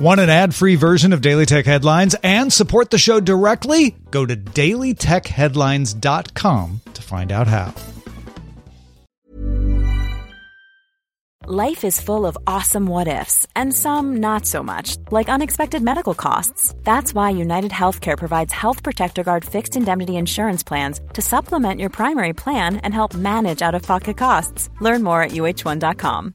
Want an ad free version of Daily Tech Headlines and support the show directly? Go to dailytechheadlines.com to find out how. Life is full of awesome what ifs, and some not so much, like unexpected medical costs. That's why United Healthcare provides Health Protector Guard fixed indemnity insurance plans to supplement your primary plan and help manage out of pocket costs. Learn more at uh1.com.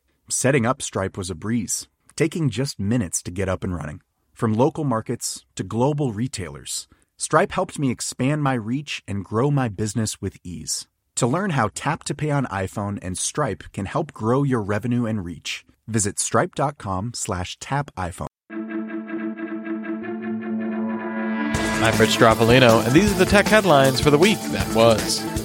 Setting up Stripe was a breeze, taking just minutes to get up and running. From local markets to global retailers, Stripe helped me expand my reach and grow my business with ease. To learn how Tap to Pay on iPhone and Stripe can help grow your revenue and reach, visit stripe.com slash tap iPhone. I'm Rich Stroffolino, and these are the tech headlines for the week that was.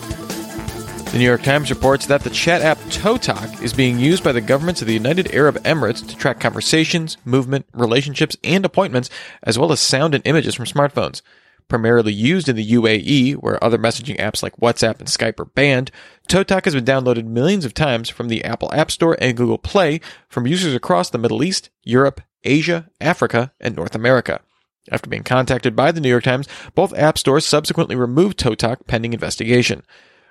The New York Times reports that the chat app ToTok is being used by the governments of the United Arab Emirates to track conversations, movement, relationships, and appointments, as well as sound and images from smartphones. Primarily used in the UAE, where other messaging apps like WhatsApp and Skype are banned, ToTok has been downloaded millions of times from the Apple App Store and Google Play from users across the Middle East, Europe, Asia, Africa, and North America. After being contacted by the New York Times, both app stores subsequently removed ToTok pending investigation.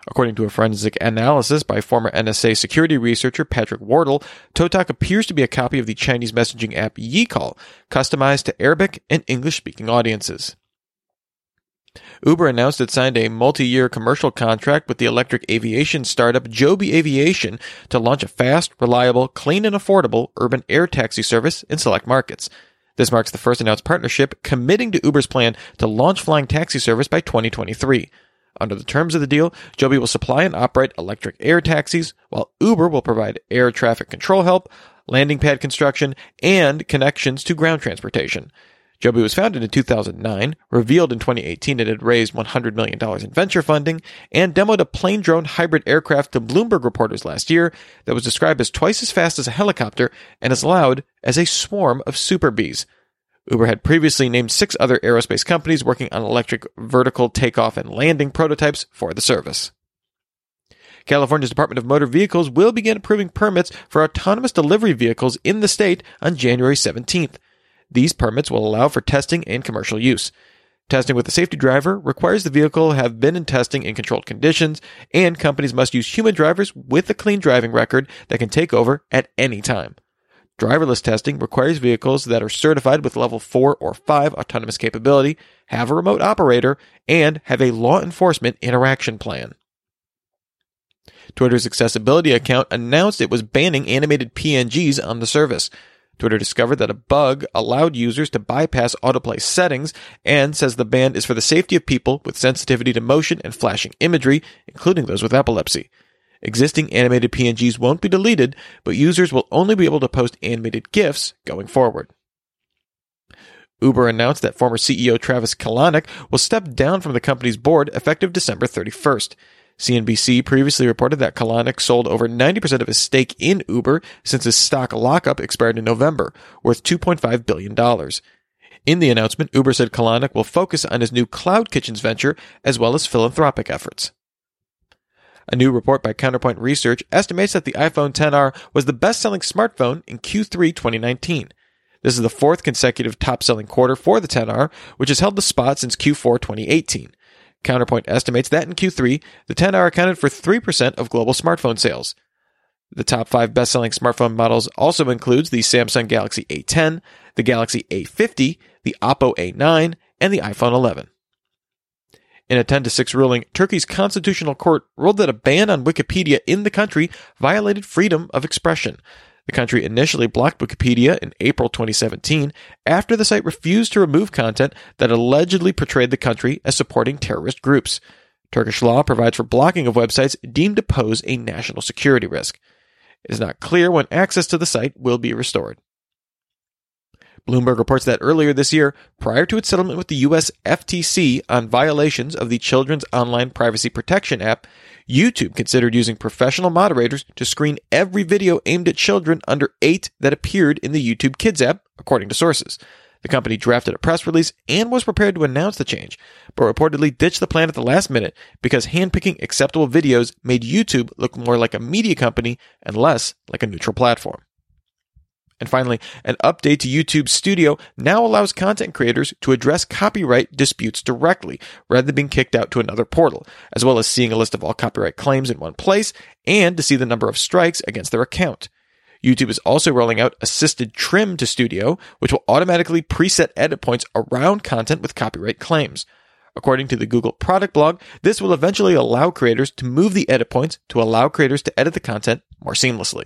According to a forensic analysis by former NSA security researcher Patrick Wardle, ToTok appears to be a copy of the Chinese messaging app YeeCall, customized to Arabic and English speaking audiences. Uber announced it signed a multi-year commercial contract with the electric aviation startup Joby Aviation to launch a fast, reliable, clean and affordable urban air taxi service in select markets. This marks the first announced partnership committing to Uber's plan to launch flying taxi service by 2023. Under the terms of the deal, Joby will supply and operate electric air taxis, while Uber will provide air traffic control help, landing pad construction, and connections to ground transportation. Joby was founded in 2009, revealed in 2018 it had raised $100 million in venture funding, and demoed a plane drone hybrid aircraft to Bloomberg reporters last year that was described as twice as fast as a helicopter and as loud as a swarm of super bees. Uber had previously named six other aerospace companies working on electric vertical takeoff and landing prototypes for the service. California's Department of Motor Vehicles will begin approving permits for autonomous delivery vehicles in the state on January 17th. These permits will allow for testing and commercial use. Testing with a safety driver requires the vehicle have been in testing in controlled conditions, and companies must use human drivers with a clean driving record that can take over at any time. Driverless testing requires vehicles that are certified with level 4 or 5 autonomous capability, have a remote operator, and have a law enforcement interaction plan. Twitter's accessibility account announced it was banning animated PNGs on the service. Twitter discovered that a bug allowed users to bypass autoplay settings and says the ban is for the safety of people with sensitivity to motion and flashing imagery, including those with epilepsy. Existing animated PNGs won't be deleted, but users will only be able to post animated GIFs going forward. Uber announced that former CEO Travis Kalanick will step down from the company's board effective December 31st. CNBC previously reported that Kalanick sold over 90% of his stake in Uber since his stock lockup expired in November, worth $2.5 billion. In the announcement, Uber said Kalanick will focus on his new Cloud Kitchens venture as well as philanthropic efforts. A new report by Counterpoint Research estimates that the iPhone 10R was the best selling smartphone in Q3 2019. This is the fourth consecutive top selling quarter for the 10R, which has held the spot since Q4 2018. Counterpoint estimates that in Q3, the 10R accounted for 3% of global smartphone sales. The top five best selling smartphone models also includes the Samsung Galaxy A10, the Galaxy A50, the Oppo A9, and the iPhone 11. In a 10 to 6 ruling, Turkey's constitutional court ruled that a ban on Wikipedia in the country violated freedom of expression. The country initially blocked Wikipedia in April 2017 after the site refused to remove content that allegedly portrayed the country as supporting terrorist groups. Turkish law provides for blocking of websites deemed to pose a national security risk. It is not clear when access to the site will be restored. Bloomberg reports that earlier this year, prior to its settlement with the US FTC on violations of the Children's Online Privacy Protection app, YouTube considered using professional moderators to screen every video aimed at children under 8 that appeared in the YouTube Kids app, according to sources. The company drafted a press release and was prepared to announce the change, but reportedly ditched the plan at the last minute because handpicking acceptable videos made YouTube look more like a media company and less like a neutral platform. And finally, an update to YouTube Studio now allows content creators to address copyright disputes directly rather than being kicked out to another portal, as well as seeing a list of all copyright claims in one place and to see the number of strikes against their account. YouTube is also rolling out assisted trim to Studio, which will automatically preset edit points around content with copyright claims. According to the Google product blog, this will eventually allow creators to move the edit points to allow creators to edit the content more seamlessly.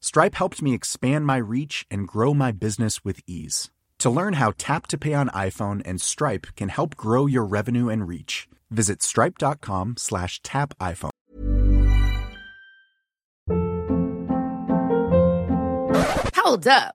Stripe helped me expand my reach and grow my business with ease. To learn how Tap to Pay on iPhone and Stripe can help grow your revenue and reach, visit stripe.com slash tap iPhone. Hold up.